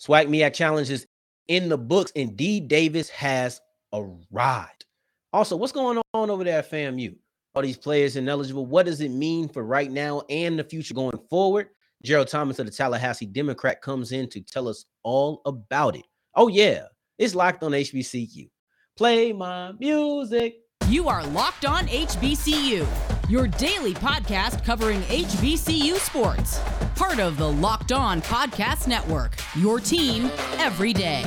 SWAC MEAC challenges in the books, and D Davis has arrived. Also, what's going on over there at FAMU? All these players ineligible. What does it mean for right now and the future going forward? Gerald Thomas of the Tallahassee Democrat comes in to tell us all about it. Oh, yeah, it's locked on HBCU. Play my music. You are locked on HBCU, your daily podcast covering HBCU sports. Part of the Locked On Podcast Network, your team every day.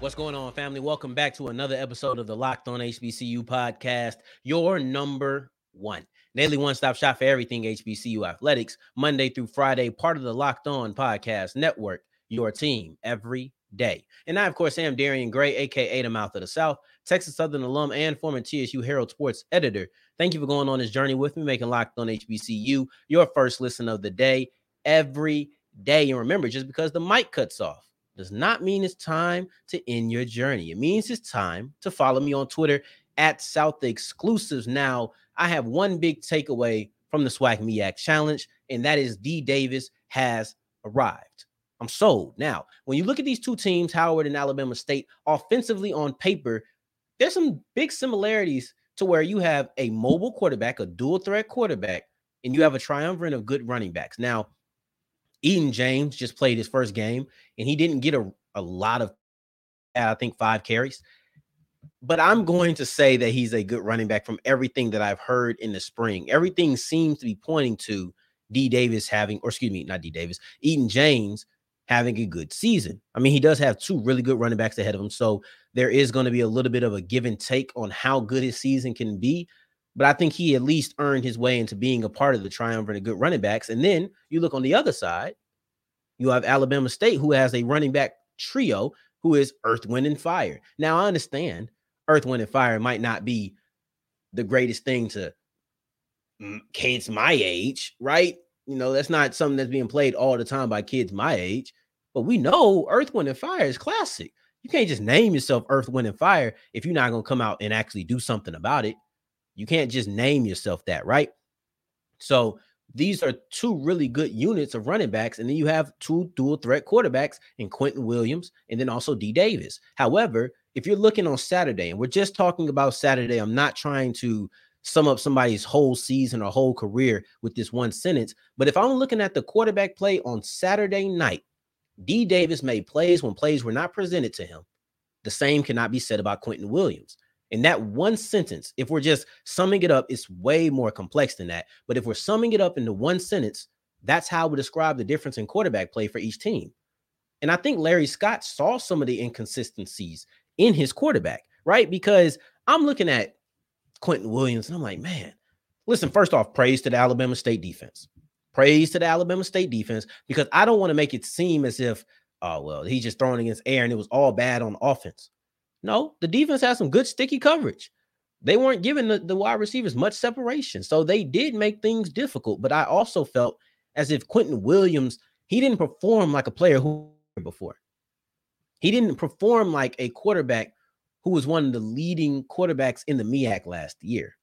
What's going on, family? Welcome back to another episode of the Locked On HBCU podcast, your number one daily one stop shop for everything HBCU athletics, Monday through Friday, part of the Locked On Podcast Network, your team every day. And I, of course, am Darian Gray, aka the Mouth of the South, Texas Southern alum and former TSU Herald Sports editor. Thank you for going on this journey with me, making Locked On HBCU your first listen of the day every day. And remember, just because the mic cuts off does not mean it's time to end your journey. It means it's time to follow me on Twitter at South Exclusives. Now, I have one big takeaway from the SWAC MEAC challenge, and that is D Davis has arrived. I'm sold. Now, when you look at these two teams, Howard and Alabama State, offensively on paper, there's some big similarities to where you have a mobile quarterback, a dual threat quarterback, and you have a triumvirate of good running backs. Now, Eden James just played his first game and he didn't get a, a lot of, I think, five carries. But I'm going to say that he's a good running back from everything that I've heard in the spring. Everything seems to be pointing to D Davis having, or excuse me, not D Davis, Eden James having a good season. I mean, he does have two really good running backs ahead of him. So there is going to be a little bit of a give and take on how good his season can be but I think he at least earned his way into being a part of the triumvirate of good running backs. And then you look on the other side, you have Alabama State, who has a running back trio who is Earth, Wind, and Fire. Now, I understand Earth, Wind, and Fire might not be the greatest thing to kids my age, right? You know, that's not something that's being played all the time by kids my age. But we know Earth, Wind, and Fire is classic. You can't just name yourself Earth, Wind, and Fire if you're not going to come out and actually do something about it. You can't just name yourself that, right? So these are two really good units of running backs, and then you have two dual threat quarterbacks in Quinton Williams and then also D Davis. However, if you're looking on Saturday, and we're just talking about Saturday, I'm not trying to sum up somebody's whole season or whole career with this one sentence, but if I'm looking at the quarterback play on Saturday night, D Davis made plays when plays were not presented to him. The same cannot be said about Quinton Williams. In that one sentence, if we're just summing it up, it's way more complex than that. But if we're summing it up into one sentence, that's how we describe the difference in quarterback play for each team. And I think Larry Scott saw some of the inconsistencies in his quarterback, right? Because I'm looking at Quentin Williams and I'm like, man, listen, first off, praise to the Alabama State defense. Praise to the Alabama State defense because I don't want to make it seem as if, oh, well, he's just throwing against air and it was all bad on offense. No, the defense has some good sticky coverage. They weren't giving the, the wide receivers much separation. So they did make things difficult. But I also felt as if Quinton Williams, he didn't perform like a player who before. He didn't perform like a quarterback who was one of the leading quarterbacks in the MEAC last year.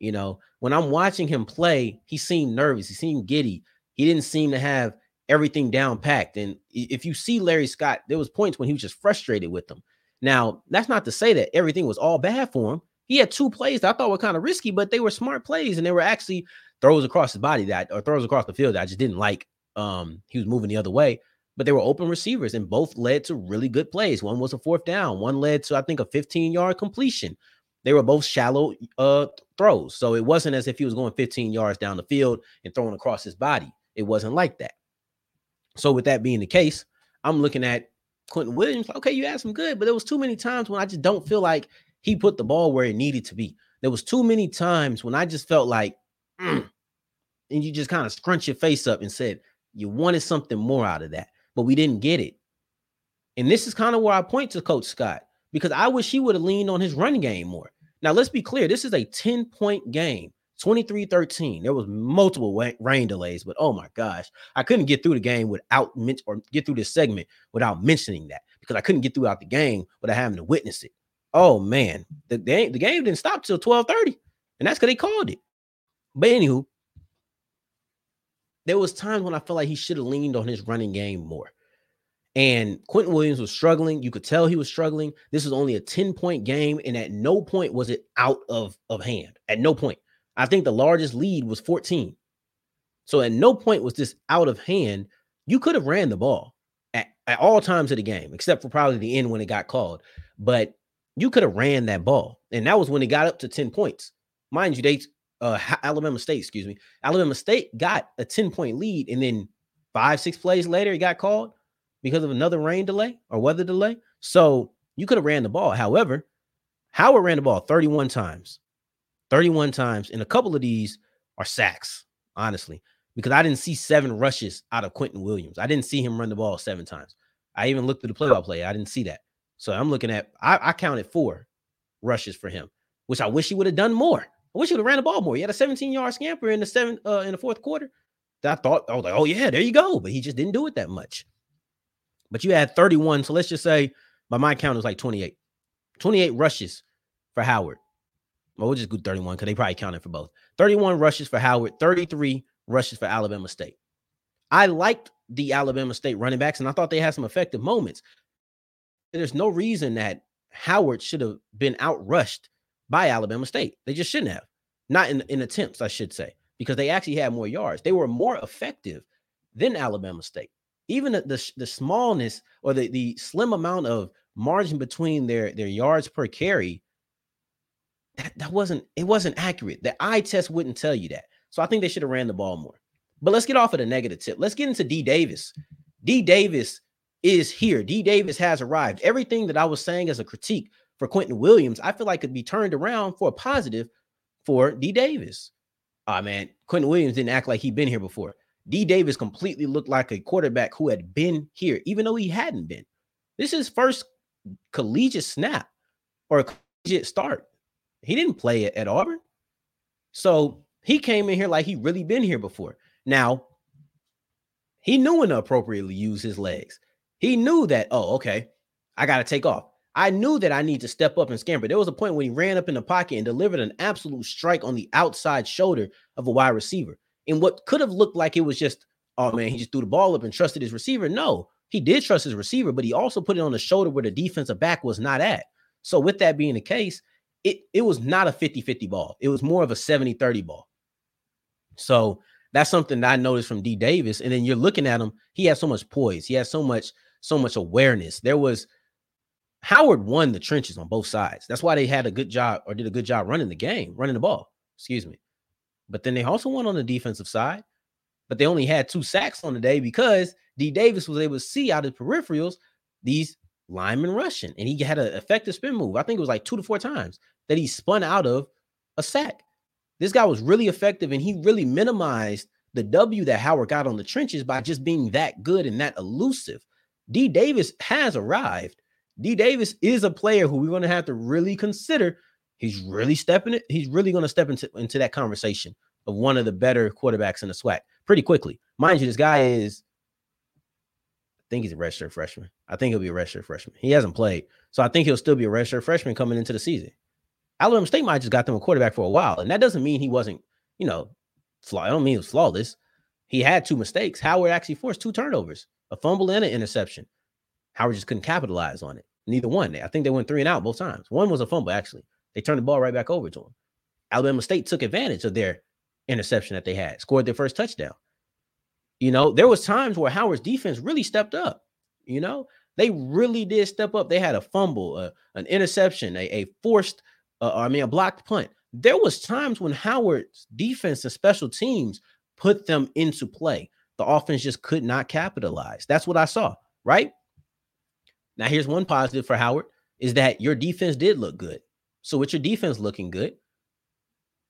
You know, when I'm watching him play, he seemed nervous, he seemed giddy. He didn't seem to have everything down packed. And if you see Larry Scott, there was points when he was just frustrated with them. Now, that's not to say that everything was all bad for him. He had two plays that I thought were kind of risky, but they were smart plays and they were actually throws across his body that or throws across the field that I just didn't like. Um, he was moving the other way, but they were open receivers and both led to really good plays. One was a fourth down, one led to I think a 15 yard completion. They were both shallow uh throws, so it wasn't as if he was going 15 yards down the field and throwing across his body. It wasn't like that. So, with that being the case, I'm looking at Quinton Williams, okay, you had some good, but there was too many times when I just don't feel like he put the ball where it needed to be. There was too many times when I just felt like, mm, and you just kind of scrunch your face up and said you wanted something more out of that, but we didn't get it. And this is kind of where I point to Coach Scott because I wish he would have leaned on his running game more. Now, let's be clear, this is a 10 point game. 23 13. There was multiple rain delays, but oh my gosh, I couldn't get through the game without or get through this segment without mentioning that because I couldn't get throughout the game without having to witness it. Oh man, the, the, the game didn't stop till 12:30, and that's because they called it. But anywho, there was times when I felt like he should have leaned on his running game more. And Quinton Williams was struggling. You could tell he was struggling. This was only a 10 point game, and at no point was it out of, of hand. At no point. I think the largest lead was 14. So at no point was this out of hand. You could have ran the ball at, at all times of the game, except for probably the end when it got called. But you could have ran that ball. And that was when it got up to 10 points. Mind you, they uh Alabama State, excuse me. Alabama State got a 10 point lead, and then five, six plays later, it got called because of another rain delay or weather delay. So you could have ran the ball. However, Howard ran the ball 31 times. 31 times. And a couple of these are sacks, honestly, because I didn't see seven rushes out of Quinton Williams. I didn't see him run the ball seven times. I even looked at the play by play. I didn't see that. So I'm looking at, I, I counted four rushes for him, which I wish he would have done more. I wish he would have ran the ball more. He had a 17 yard scamper in the seventh, uh, in the fourth quarter. That I thought, I was like, oh yeah, there you go. But he just didn't do it that much but you had 31. So let's just say by my count, it was like 28. 28 rushes for Howard. Well, we'll just do 31 because they probably counted for both. 31 rushes for Howard, 33 rushes for Alabama State. I liked the Alabama State running backs, and I thought they had some effective moments. There's no reason that Howard should have been outrushed by Alabama State. They just shouldn't have. Not in, in attempts, I should say, because they actually had more yards. They were more effective than Alabama State even the, the, the smallness or the, the slim amount of margin between their their yards per carry that, that wasn't it wasn't accurate. The eye test wouldn't tell you that. So i think they should have ran the ball more. But let's get off of the negative tip. Let's get into d davis. D davis is here. D davis has arrived. Everything that i was saying as a critique for quinton williams i feel like could be turned around for a positive for d davis. Oh man quinton williams didn't act like he'd been here before D Davis completely looked like a quarterback who had been here, even though he hadn't been. This is his first collegiate snap or collegiate start. He didn't play it at Auburn. So he came in here like he really been here before. Now, he knew when to appropriately use his legs. He knew that, oh, okay, I got to take off. I knew that I need to step up and scamper. There was a point when he ran up in the pocket and delivered an absolute strike on the outside shoulder of a wide receiver in what could have looked like it was just, oh, oh man, he just threw the ball up and trusted his receiver. No, he did trust his receiver, but he also put it on the shoulder where the defensive back was not at. So, with that being the case, it, it was not a 50 50 ball. It was more of a 70 30 ball. So, that's something that I noticed from D Davis. And then you're looking at him, he has so much poise, he has so much, so much awareness. There was Howard won the trenches on both sides. That's why they had a good job or did a good job running the game, running the ball. Excuse me. But then they also won on the defensive side, but they only had two sacks on the day because D Davis was able to see out of the peripherals these linemen rushing, and he had an effective spin move. I think it was like two to four times that he spun out of a sack. This guy was really effective, and he really minimized the W that Howard got on the trenches by just being that good and that elusive. D Davis has arrived. D Davis is a player who we're going to have to really consider He's really stepping it. He's really going to step into, into that conversation of one of the better quarterbacks in the SWAC pretty quickly. Mind you, this guy is, I think he's a redshirt freshman. I think he'll be a redshirt freshman. He hasn't played, so I think he'll still be a redshirt freshman coming into the season. Alabama State might just got them a quarterback for a while, and that doesn't mean he wasn't, you know, flaw. I don't mean he was flawless. He had two mistakes. Howard actually forced two turnovers, a fumble and an interception. Howard just couldn't capitalize on it. Neither one. I think they went three and out both times. One was a fumble, actually. They turned the ball right back over to him. Alabama State took advantage of their interception that they had, scored their first touchdown. You know, there was times where Howard's defense really stepped up. You know, they really did step up. They had a fumble, uh, an interception, a, a forced, uh, I mean, a blocked punt. There was times when Howard's defense and special teams put them into play. The offense just could not capitalize. That's what I saw, right? Now, here's one positive for Howard is that your defense did look good. So with your defense looking good,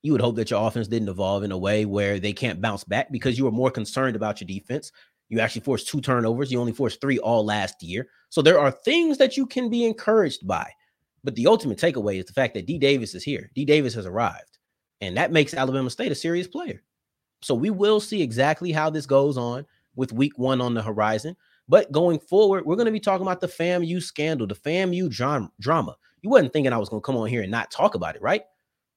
you would hope that your offense didn't evolve in a way where they can't bounce back because you were more concerned about your defense. You actually forced two turnovers. You only forced three all last year. So there are things that you can be encouraged by. But the ultimate takeaway is the fact that D Davis is here. D Davis has arrived. And that makes Alabama State a serious player. So we will see exactly how this goes on with week one on the horizon. But going forward, we're going to be talking about the FAMU scandal, the FAMU drama. You wasn't thinking I was going to come on here and not talk about it, right?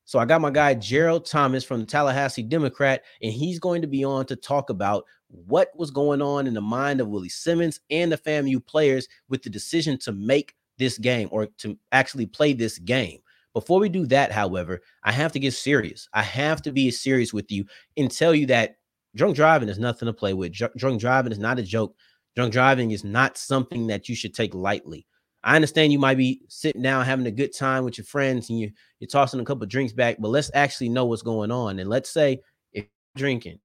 So I got my guy Gerald Thomas from the Tallahassee Democrat, and he's going to be on to talk about what was going on in the mind of Willie Simmons and the FAMU players with the decision to make this game or to actually play this game. Before we do that, however, I have to get serious. I have to be serious with you and tell you that drunk driving is nothing to play with. Drunk driving is not a joke. Drunk driving is not something that you should take lightly. I understand you might be sitting down having a good time with your friends and you you're tossing a couple drinks back, but let's actually know what's going on. And let's say if drinking,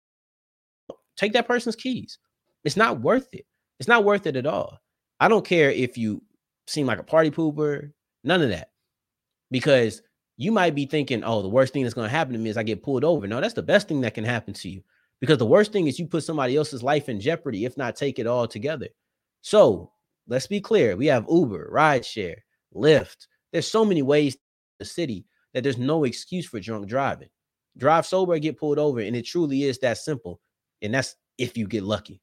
take that person's keys. It's not worth it. It's not worth it at all. I don't care if you seem like a party pooper, none of that. Because you might be thinking, oh, the worst thing that's going to happen to me is I get pulled over. No, that's the best thing that can happen to you. Because the worst thing is you put somebody else's life in jeopardy, if not take it all together. So let's be clear. We have Uber, rideshare, Lyft. There's so many ways the city that there's no excuse for drunk driving. Drive sober, get pulled over, and it truly is that simple. And that's if you get lucky.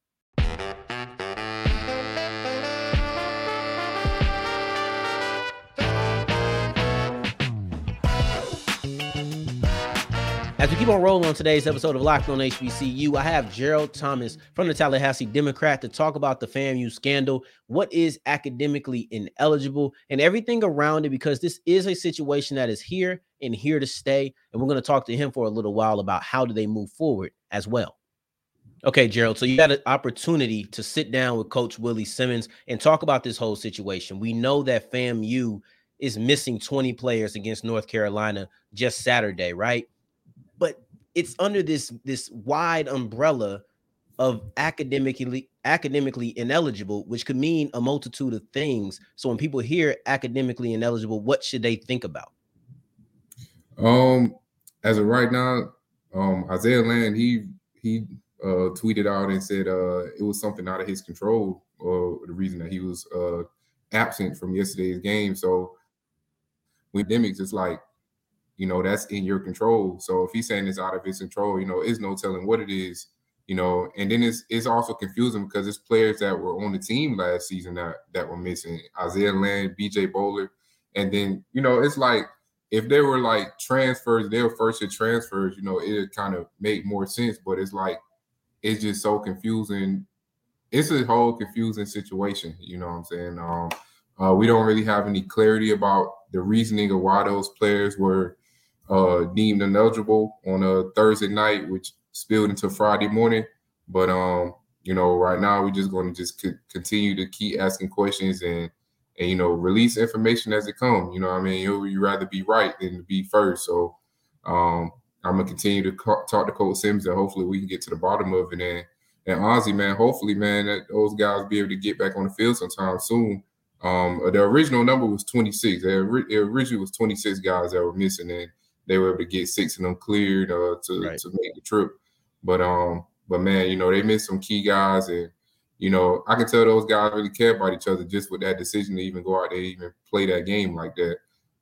As we keep on rolling on today's episode of Locked on HBCU, I have Gerald Thomas from the Tallahassee Democrat to talk about the FAMU scandal, what is academically ineligible, and everything around it, because this is a situation that is here and here to stay. And we're going to talk to him for a little while about how do they move forward as well. Okay, Gerald. So you got an opportunity to sit down with Coach Willie Simmons and talk about this whole situation. We know that FAMU is missing 20 players against North Carolina just Saturday, right? But it's under this this wide umbrella of academically academically ineligible, which could mean a multitude of things. So when people hear academically ineligible, what should they think about? Um, as of right now, um, Isaiah Land he he uh, tweeted out and said uh, it was something out of his control, or the reason that he was uh, absent from yesterday's game. So with Demics, it's like you know, that's in your control. So if he's saying it's out of his control, you know, is no telling what it is, you know, and then it's it's also confusing because it's players that were on the team last season that that were missing. Isaiah Land, BJ Bohler, and then, you know, it's like if they were like transfers, they were first year transfers, you know, it kind of make more sense. But it's like it's just so confusing. It's a whole confusing situation, you know what I'm saying? Um, uh, we don't really have any clarity about the reasoning of why those players were uh, deemed ineligible on a Thursday night, which spilled into Friday morning. But um, you know, right now we're just going to just c- continue to keep asking questions and and you know release information as it comes. You know, I mean, you you rather be right than to be first. So um, I'm gonna continue to talk to Coach Sims and hopefully we can get to the bottom of it. And and honestly, man, hopefully, man, that those guys be able to get back on the field sometime soon. Um, the original number was 26. It originally was 26 guys that were missing, and they were able to get six of them cleared uh, to right. to make the trip. But um, but man, you know they missed some key guys, and you know I can tell those guys really care about each other just with that decision to even go out there even play that game like that.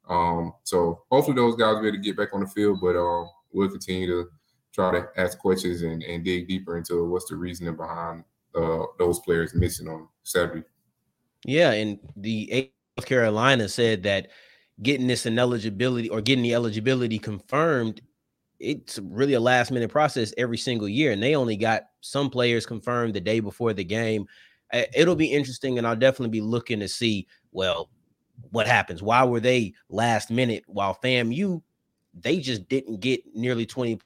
Um, so hopefully those guys will be able to get back on the field, but um, we'll continue to try to ask questions and, and dig deeper into what's the reasoning behind uh, those players missing on Saturday. Yeah, and the North Carolina said that getting this ineligibility or getting the eligibility confirmed, it's really a last minute process every single year. And they only got some players confirmed the day before the game. It'll be interesting, and I'll definitely be looking to see, well, what happens. Why were they last minute while FAMU, they just didn't get nearly 20.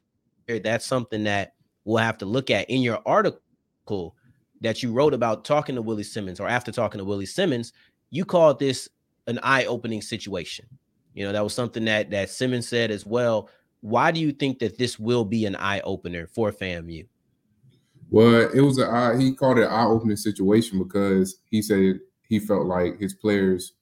That's something that we'll have to look at in your article that you wrote about talking to Willie Simmons or after talking to Willie Simmons, you called this an eye-opening situation. You know, that was something that that Simmons said as well. Why do you think that this will be an eye opener for FAMU? Well, it was a he called it an eye-opening situation because he said he felt like his players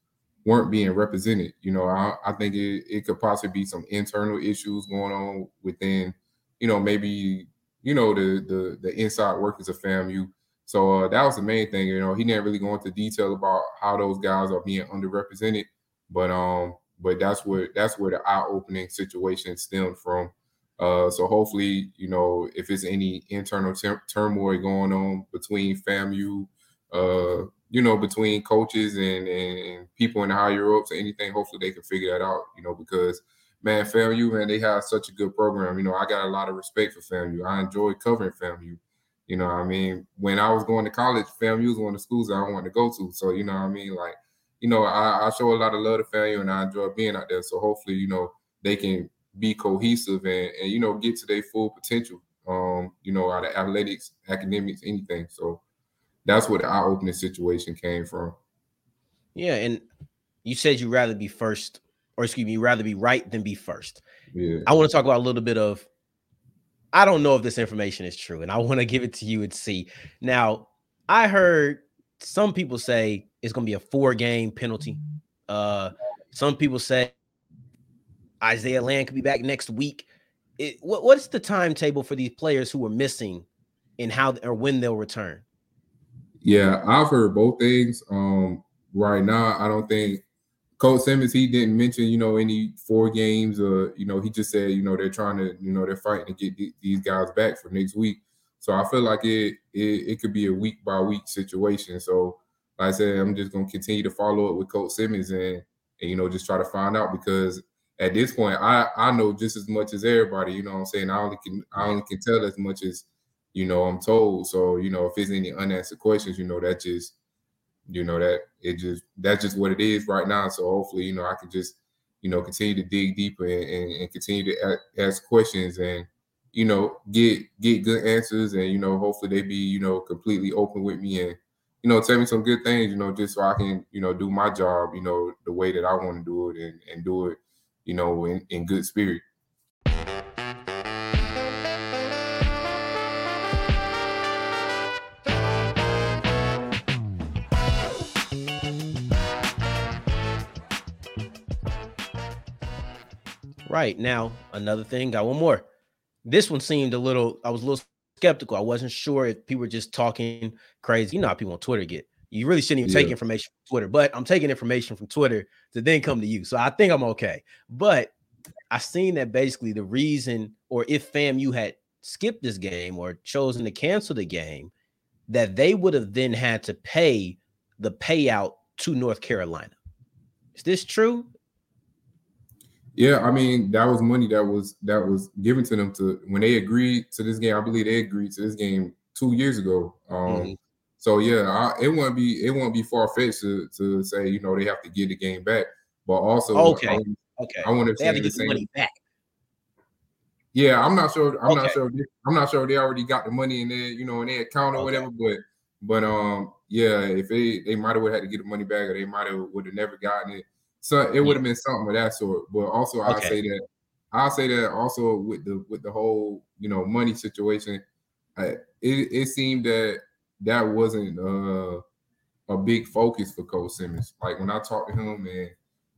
weren't being represented. You know, I, I think it, it could possibly be some internal issues going on within, you know, maybe you know the the the inside workers of FAMU so uh, that was the main thing. You know, he didn't really go into detail about how those guys are being underrepresented, but um, but that's where that's where the eye-opening situation stemmed from. Uh, so hopefully, you know, if it's any internal ter- turmoil going on between FAMU uh, you know, between coaches and, and people in the higher ups or anything. Hopefully, they can figure that out. You know, because man, FAMU, man, they have such a good program. You know, I got a lot of respect for FAMU. I enjoy covering FAMU. You know, I mean, when I was going to college, FAMU was one of the schools I wanted to go to. So, you know, I mean, like, you know, I, I show a lot of love to FAMU and I enjoy being out there. So hopefully, you know, they can be cohesive and, and you know, get to their full potential. Um, you know, out of athletics, academics, anything. So that's where the eye-opening situation came from. Yeah, and you said you'd rather be first, or excuse me, you'd rather be right than be first. Yeah. I want to talk about a little bit of I don't know if this information is true, and I want to give it to you and see. Now, I heard some people say it's going to be a four game penalty. Uh, some people say Isaiah Land could be back next week. It, what, what's the timetable for these players who are missing and how or when they'll return? Yeah, I've heard both things. Um, right now, I don't think Coach Simmons, he didn't mention, you know, any four games. Or, you know, he just said, you know, they're trying to, you know, they're fighting to get th- these guys back for next week. So I feel like it, it it could be a week by week situation. So like I said, I'm just gonna continue to follow up with Coach Simmons and, and you know just try to find out because at this point I I know just as much as everybody. You know what I'm saying? I only can I only can tell as much as you know I'm told. So you know if there's any unanswered questions, you know that just you know that it just that's just what it is right now. So hopefully, you know, I can just you know continue to dig deeper and, and, and continue to ask questions and you know get get good answers and you know hopefully they be you know completely open with me and you know tell me some good things you know just so I can you know do my job you know the way that I want to do it and, and do it you know in, in good spirit. Right now, another thing, got one more. This one seemed a little, I was a little skeptical. I wasn't sure if people were just talking crazy. You know how people on Twitter get. You really shouldn't even yeah. take information from Twitter, but I'm taking information from Twitter to then come to you. So I think I'm okay. But I seen that basically the reason, or if FAMU had skipped this game or chosen to cancel the game, that they would have then had to pay the payout to North Carolina. Is this true? Yeah, I mean that was money that was that was given to them to when they agreed to this game. I believe they agreed to this game two years ago. Um, mm-hmm. So yeah, I, it won't be it won't be far fetched to, to say you know they have to get the game back, but also okay, I, okay, I want to they have to get the, money back. Yeah, I'm not sure. I'm okay. not sure. I'm not sure they already got the money in there, you know, in their account or okay. whatever. But but um yeah, if they they might have had to get the money back, or they might have would have never gotten it so it would have been something of that sort. But also, okay. I say that I say that also with the with the whole you know money situation, I, it it seemed that that wasn't uh, a big focus for Coach Simmons. Like when I talked to him and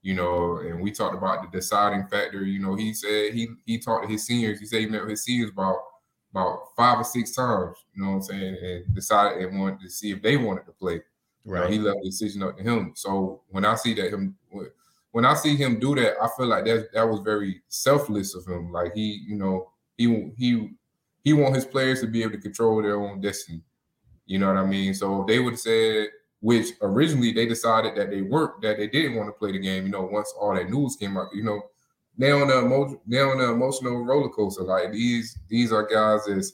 you know, and we talked about the deciding factor. You know, he said he he talked to his seniors. He said he met with his seniors about about five or six times. You know what I'm saying? And decided and wanted to see if they wanted to play. Right. You know, he left the decision up to him. So when I see that him when I see him do that, I feel like that that was very selfless of him. Like he, you know, he he he want his players to be able to control their own destiny. You know what I mean? So if they would have said, which originally they decided that they weren't, that they didn't want to play the game. You know, once all that news came out, you know, they on the emo- they on the emotional roller coaster. Like these these are guys that's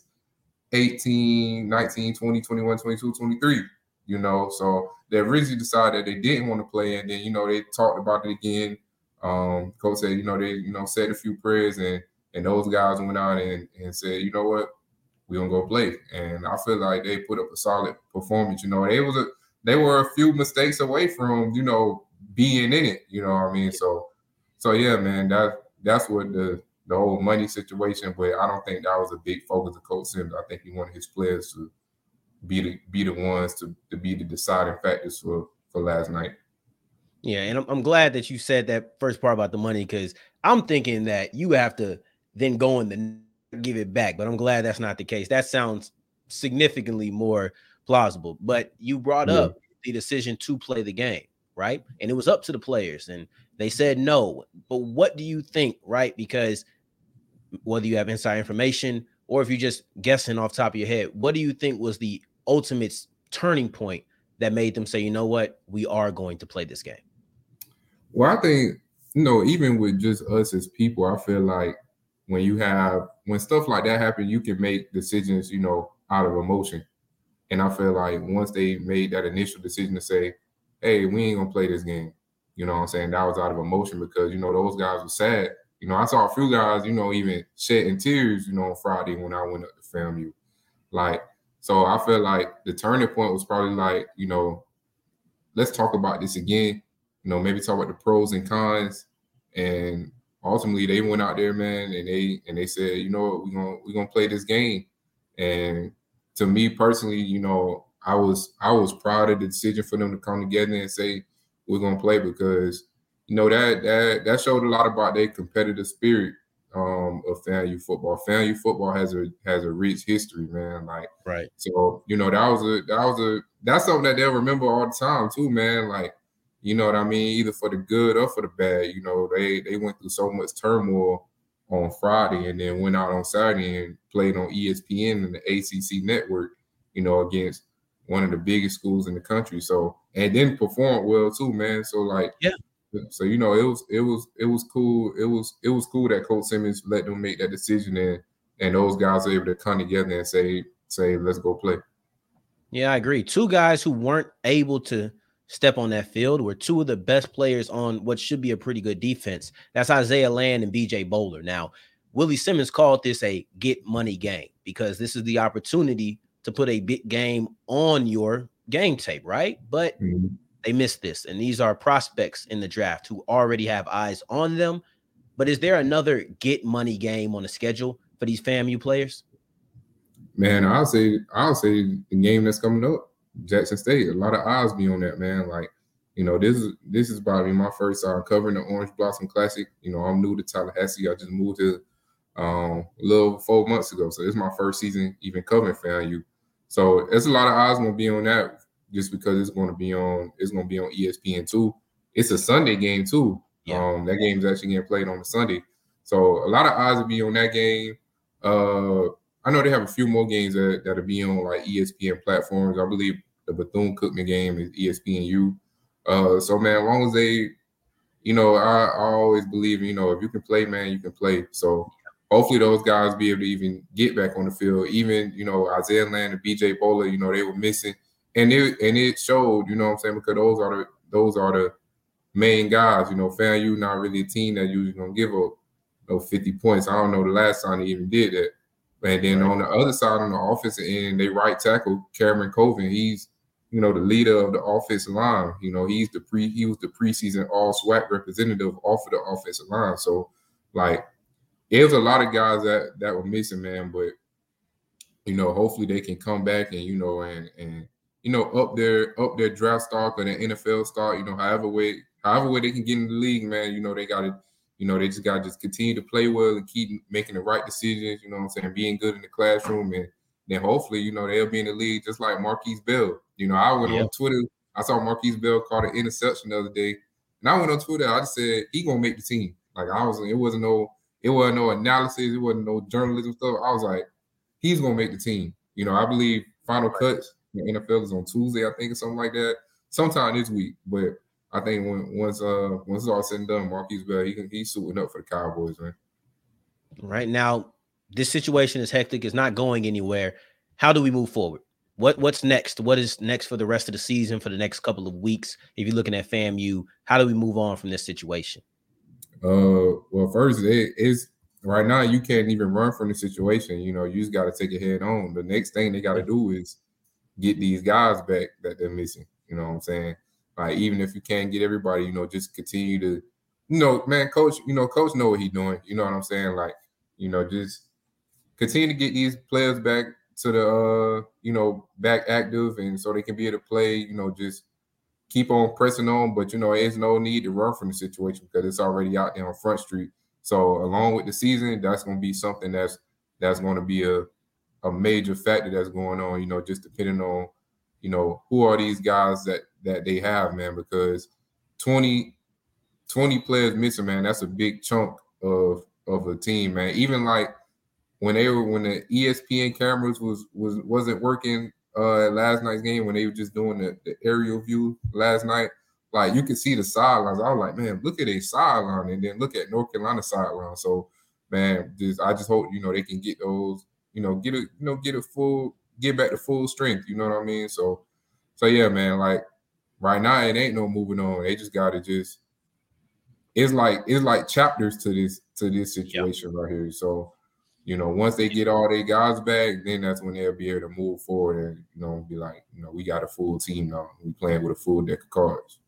18, 19, 20, 21, 22, 23 you know. So they originally decided they didn't want to play, and then you know they talked about it again. Um, coach said, you know, they you know said a few prayers, and and those guys went out and, and said, you know what, we gonna go play. And I feel like they put up a solid performance. You know, they was a they were a few mistakes away from you know being in it. You know what I mean? So so yeah, man, that that's what the the whole money situation. But I don't think that was a big focus of Coach Sims. I think he wanted his players to be the be the ones to, to be the deciding factors for for last night. Yeah, and I'm, I'm glad that you said that first part about the money because I'm thinking that you have to then go and then give it back. But I'm glad that's not the case. That sounds significantly more plausible. But you brought yeah. up the decision to play the game, right? And it was up to the players, and they said no. But what do you think, right? Because whether you have inside information or if you're just guessing off top of your head, what do you think was the ultimate turning point that made them say, you know what, we are going to play this game? Well, I think you know, even with just us as people, I feel like when you have when stuff like that happen, you can make decisions, you know, out of emotion. And I feel like once they made that initial decision to say, "Hey, we ain't gonna play this game," you know, what I'm saying that was out of emotion because you know those guys were sad. You know, I saw a few guys, you know, even shedding tears, you know, on Friday when I went up to film you. Like, so I feel like the turning point was probably like, you know, let's talk about this again you know, maybe talk about the pros and cons. And ultimately they went out there, man, and they and they said, you know what, we're gonna we're gonna play this game. And to me personally, you know, I was I was proud of the decision for them to come together and say we're gonna play because you know that that that showed a lot about their competitive spirit um, of FAMU football. FAMU football has a has a rich history, man. Like right. So you know that was a that was a that's something that they'll remember all the time too, man. Like you know what I mean? Either for the good or for the bad. You know, they they went through so much turmoil on Friday and then went out on Saturday and played on ESPN and the ACC network, you know, against one of the biggest schools in the country. So and then performed well too, man. So like yeah. So you know, it was it was it was cool. It was it was cool that Coach Simmons let them make that decision and and those guys were able to come together and say say let's go play. Yeah, I agree. Two guys who weren't able to step on that field were two of the best players on what should be a pretty good defense. That's Isaiah Land and BJ Bohler. Now, Willie Simmons called this a get money game because this is the opportunity to put a big game on your game tape, right? But mm-hmm. They missed this. And these are prospects in the draft who already have eyes on them. But is there another get money game on the schedule for these FAMU players? Man, I'll say I'll say the game that's coming up. Jackson State. A lot of eyes be on that, man. Like, you know, this is this is probably my first time covering the Orange Blossom Classic. You know, I'm new to Tallahassee. I just moved to um, a little four months ago, so it's my first season even covering FAMU. So it's a lot of eyes gonna be on that just because it's gonna be on it's gonna be on ESPN too. It's a Sunday game too. Yeah. Um, that game's actually getting played on a Sunday. So a lot of eyes will be on that game. Uh, I know they have a few more games that that'll be on like ESPN platforms. I believe the Bethune Cookman game is ESPNU. Uh, so man, as long as they, you know, I, I always believe, you know, if you can play, man, you can play. So hopefully those guys be able to even get back on the field. Even you know Isaiah Land and BJ Bohler, you know, they were missing, and it and it showed. You know what I'm saying? Because those are the those are the main guys. You know, FAMU not really a team that usually gonna give up you know, 50 points. I don't know the last time they even did that. And then right. on the other side, on the offensive end, they right tackle Cameron Coven. He's you know the leader of the offensive line. You know he's the pre he was the preseason All SWAC representative off of the offensive line. So like it was a lot of guys that that were missing, man. But you know hopefully they can come back and you know and and you know up their up their draft stock or their NFL stock. You know however way however way they can get in the league, man. You know they got to you know, they just got to just continue to play well and keep making the right decisions, you know what I'm saying, being good in the classroom. And then hopefully, you know, they'll be in the league just like Marquise Bell. You know, I went on Twitter, I saw Marquise Bell caught an interception the other day. And I went on Twitter, I just said, he going to make the team. Like, I was, it wasn't no, it wasn't no analysis, it wasn't no journalism stuff. I was like, he's going to make the team. You know, I believe final cuts the NFL is on Tuesday, I think, or something like that, sometime this week. But I think when once uh once it's all said and done, Marquise Bell he can he's suiting up for the Cowboys, man. Right now, this situation is hectic. It's not going anywhere. How do we move forward? What what's next? What is next for the rest of the season? For the next couple of weeks? If you're looking at FAMU, how do we move on from this situation? Uh, well, first it is right now you can't even run from the situation. You know, you just got to take it head on. The next thing they got to do is get these guys back that they're missing. You know what I'm saying? Like even if you can't get everybody, you know, just continue to, you know, man, coach, you know, coach know what he's doing. You know what I'm saying? Like, you know, just continue to get these players back to the uh, you know, back active and so they can be able to play, you know, just keep on pressing on. But you know, there's no need to run from the situation because it's already out there on Front Street. So along with the season, that's gonna be something that's that's gonna be a a major factor that's going on, you know, just depending on, you know, who are these guys that that they have, man, because 20, 20 players missing, man, that's a big chunk of of a team, man. Even like when they were when the ESPN cameras was was wasn't working uh last night's game when they were just doing the, the aerial view last night. Like you could see the sidelines. I was like, man, look at a sideline, and then look at North Carolina sideline. So, man, just I just hope you know they can get those, you know, get a you know get a full get back to full strength. You know what I mean? So, so yeah, man. Like right now, it ain't no moving on. They just gotta just. It's like it's like chapters to this to this situation yep. right here. So you know, once they get all their guys back, then that's when they'll be able to move forward and you know be like, you know, we got a full team now. We playing with a full deck of cards.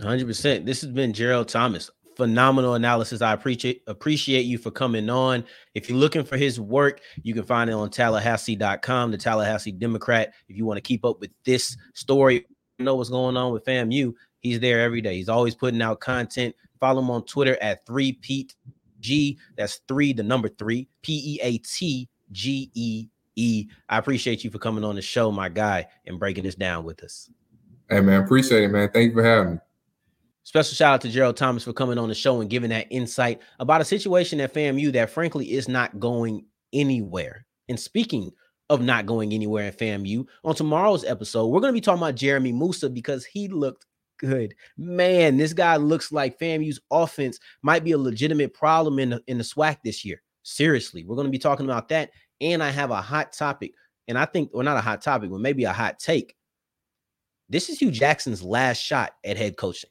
100%. This has been Gerald Thomas. Phenomenal analysis. I appreciate appreciate you for coming on. If you're looking for his work, you can find it on Tallahassee.com, the Tallahassee Democrat. If you want to keep up with this story, know what's going on with FAMU, he's there every day. He's always putting out content. Follow him on Twitter at 3 Pete G. That's three, the number three, P E A T G E E. I appreciate you for coming on the show, my guy, and breaking this down with us. Hey, man, appreciate it, man. Thank you for having me. Special shout out to Gerald Thomas for coming on the show and giving that insight about a situation at FAMU that frankly is not going anywhere. And speaking of not going anywhere in FAMU, on tomorrow's episode, we're going to be talking about Jeremy Moussa because he looked good. Man, this guy looks like FAMU's offense might be a legitimate problem in the, in the SWAC this year. Seriously, we're going to be talking about that. And I have a hot topic, and I think, well, not a hot topic, but maybe a hot take. This is Hue Jackson's last shot at head coaching.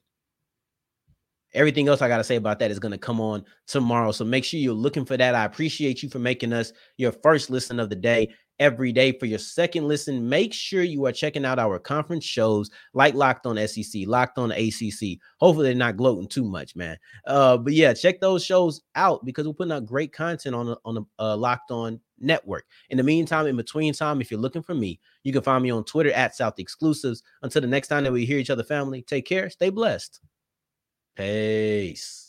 Everything else I got to say about that is going to come on tomorrow. So make sure you're looking for that. I appreciate you for making us your first listen of the day every day. For your second listen, make sure you are checking out our conference shows like Locked on SEC, Locked on ACC. Hopefully, they're not gloating too much, man. Uh, but yeah, check those shows out because we're putting out great content on the, on the uh, Locked on network. In the meantime, in between time, if you're looking for me, you can find me on Twitter at South Exclusives. Until the next time that we hear each other, family, take care, stay blessed. Peace.